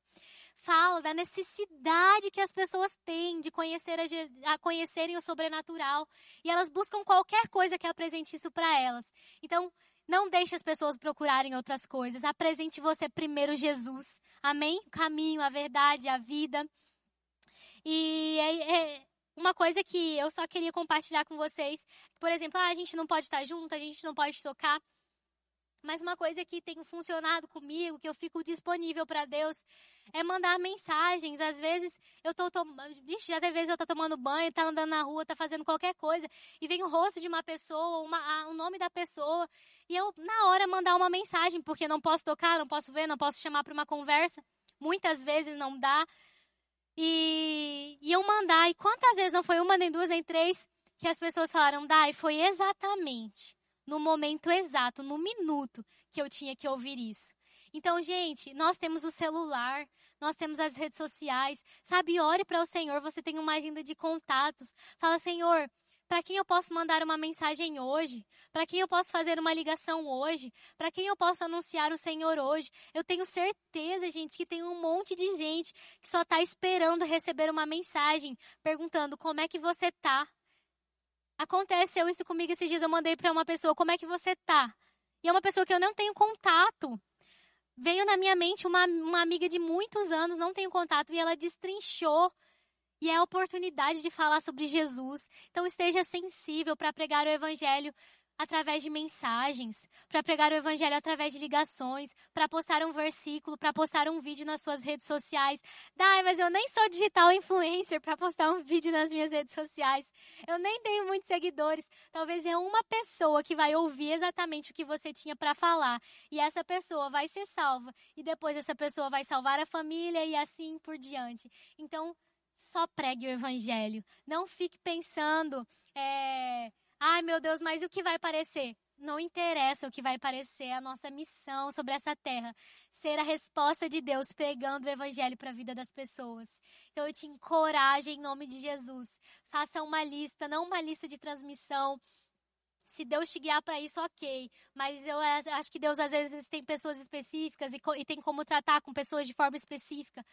fala da necessidade que as pessoas têm de conhecer a, a conhecerem o sobrenatural e elas buscam qualquer coisa que apresente isso para elas. Então, não deixe as pessoas procurarem outras coisas. Apresente você primeiro Jesus. Amém? O caminho, a verdade, a vida. E é, é uma coisa que eu só queria compartilhar com vocês. Por exemplo, ah, a gente não pode estar junto, a gente não pode tocar. Mas uma coisa que tem funcionado comigo, que eu fico disponível para Deus, é mandar mensagens. Às vezes eu tô tomando. Já teve vezes eu tô tomando banho, tá andando na rua, tá fazendo qualquer coisa, e vem o rosto de uma pessoa, uma, o nome da pessoa, e eu, na hora, mandar uma mensagem, porque não posso tocar, não posso ver, não posso chamar para uma conversa. Muitas vezes não dá. E, e eu mandar, e quantas vezes não foi uma, nem duas, nem três, que as pessoas falaram, Dai, foi exatamente no momento exato, no minuto que eu tinha que ouvir isso. Então, gente, nós temos o celular, nós temos as redes sociais. Sabe, ore para o Senhor, você tem uma agenda de contatos. Fala, Senhor, para quem eu posso mandar uma mensagem hoje? Para quem eu posso fazer uma ligação hoje? Para quem eu posso anunciar o Senhor hoje? Eu tenho certeza, gente, que tem um monte de gente que só está esperando receber uma mensagem, perguntando como é que você tá. Aconteceu isso comigo esses dias. Eu mandei para uma pessoa como é que você tá. E é uma pessoa que eu não tenho contato veio na minha mente uma, uma amiga de muitos anos, não tenho contato, e ela destrinchou. E é a oportunidade de falar sobre Jesus. Então esteja sensível para pregar o evangelho através de mensagens, para pregar o evangelho através de ligações, para postar um versículo, para postar um vídeo nas suas redes sociais. Dai, mas eu nem sou digital influencer para postar um vídeo nas minhas redes sociais. Eu nem tenho muitos seguidores. Talvez é uma pessoa que vai ouvir exatamente o que você tinha para falar, e essa pessoa vai ser salva, e depois essa pessoa vai salvar a família e assim por diante. Então, só pregue o evangelho. Não fique pensando, é, Ai, meu Deus, mas o que vai parecer? Não interessa o que vai parecer, a nossa missão sobre essa terra ser a resposta de Deus pregando o evangelho para a vida das pessoas. Então eu te encorajo em nome de Jesus. Faça uma lista, não uma lista de transmissão. Se Deus te guiar para isso, ok. Mas eu acho que Deus às vezes tem pessoas específicas e, e tem como tratar com pessoas de forma específica.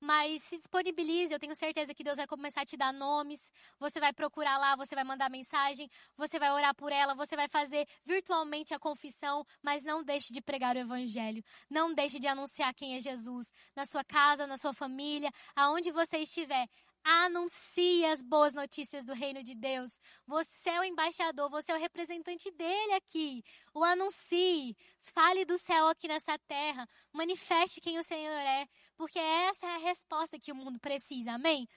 Mas se disponibilize, eu tenho certeza que Deus vai começar a te dar nomes. Você vai procurar lá, você vai mandar mensagem, você vai orar por ela, você vai fazer virtualmente a confissão, mas não deixe de pregar o evangelho. Não deixe de anunciar quem é Jesus na sua casa, na sua família, aonde você estiver. Anuncie as boas notícias do reino de Deus. Você é o embaixador, você é o representante dele aqui. O anuncie. Fale do céu aqui nessa terra. Manifeste quem o Senhor é. Porque essa é a resposta que o mundo precisa. Amém?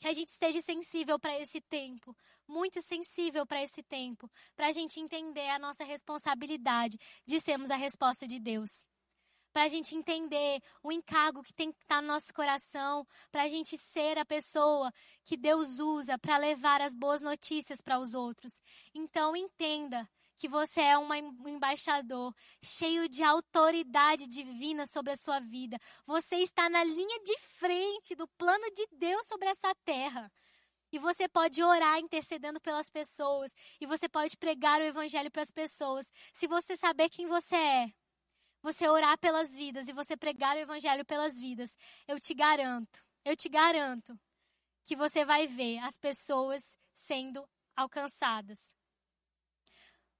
Que a gente esteja sensível para esse tempo. Muito sensível para esse tempo. Para a gente entender a nossa responsabilidade de sermos a resposta de Deus para a gente entender o encargo que tem que estar tá no nosso coração, para a gente ser a pessoa que Deus usa para levar as boas notícias para os outros. Então, entenda que você é um embaixador cheio de autoridade divina sobre a sua vida. Você está na linha de frente do plano de Deus sobre essa terra. E você pode orar intercedendo pelas pessoas. E você pode pregar o evangelho para as pessoas. Se você saber quem você é, você orar pelas vidas e você pregar o evangelho pelas vidas, eu te garanto, eu te garanto que você vai ver as pessoas sendo alcançadas.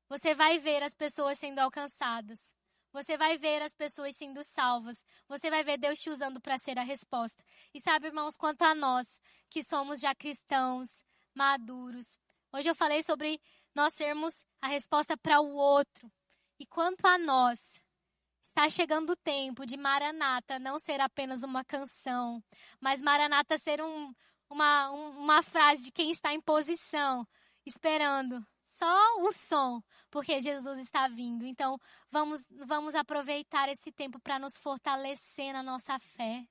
Você vai ver as pessoas sendo alcançadas. Você vai ver as pessoas sendo salvas. Você vai ver Deus te usando para ser a resposta. E sabe, irmãos, quanto a nós, que somos já cristãos, maduros. Hoje eu falei sobre nós sermos a resposta para o outro. E quanto a nós, Está chegando o tempo de Maranata não ser apenas uma canção, mas Maranata ser um, uma, uma frase de quem está em posição, esperando só o som, porque Jesus está vindo. Então, vamos, vamos aproveitar esse tempo para nos fortalecer na nossa fé,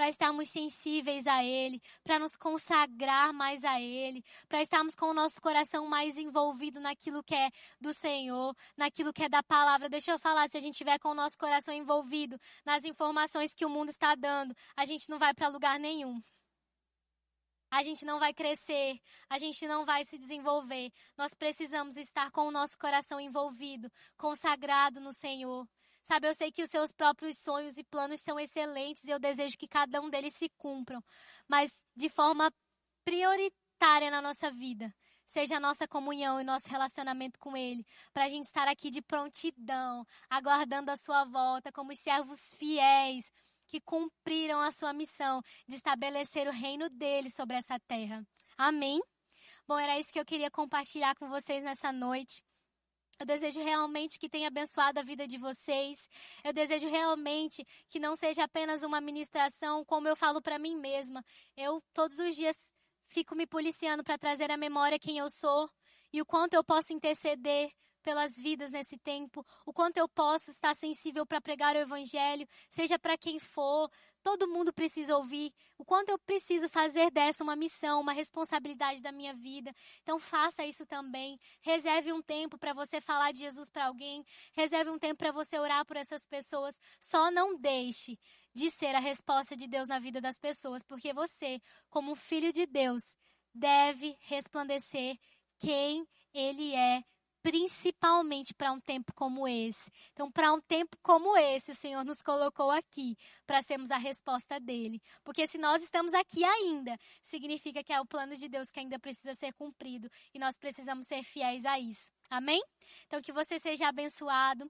para estarmos sensíveis a Ele, para nos consagrar mais a Ele, para estarmos com o nosso coração mais envolvido naquilo que é do Senhor, naquilo que é da palavra. Deixa eu falar, se a gente tiver com o nosso coração envolvido nas informações que o mundo está dando, a gente não vai para lugar nenhum a gente não vai crescer, a gente não vai se desenvolver. Nós precisamos estar com o nosso coração envolvido, consagrado no Senhor. Sabe, eu sei que os seus próprios sonhos e planos são excelentes e eu desejo que cada um deles se cumpram, mas de forma prioritária na nossa vida. Seja a nossa comunhão e nosso relacionamento com Ele, para a gente estar aqui de prontidão, aguardando a Sua volta, como os servos fiéis, que cumpriram a sua missão de estabelecer o reino dele sobre essa terra. Amém? Bom, era isso que eu queria compartilhar com vocês nessa noite. Eu desejo realmente que tenha abençoado a vida de vocês. Eu desejo realmente que não seja apenas uma ministração, como eu falo para mim mesma. Eu todos os dias fico me policiando para trazer à memória quem eu sou e o quanto eu posso interceder pelas vidas nesse tempo, o quanto eu posso estar sensível para pregar o evangelho, seja para quem for, todo mundo precisa ouvir, o quanto eu preciso fazer dessa uma missão, uma responsabilidade da minha vida. Então faça isso também. Reserve um tempo para você falar de Jesus para alguém, reserve um tempo para você orar por essas pessoas. Só não deixe de ser a resposta de Deus na vida das pessoas, porque você, como filho de Deus, deve resplandecer quem ele é principalmente para um tempo como esse. Então, para um tempo como esse, o Senhor nos colocou aqui para sermos a resposta dele. Porque se nós estamos aqui ainda, significa que é o plano de Deus que ainda precisa ser cumprido e nós precisamos ser fiéis a isso. Amém? Então, que você seja abençoado.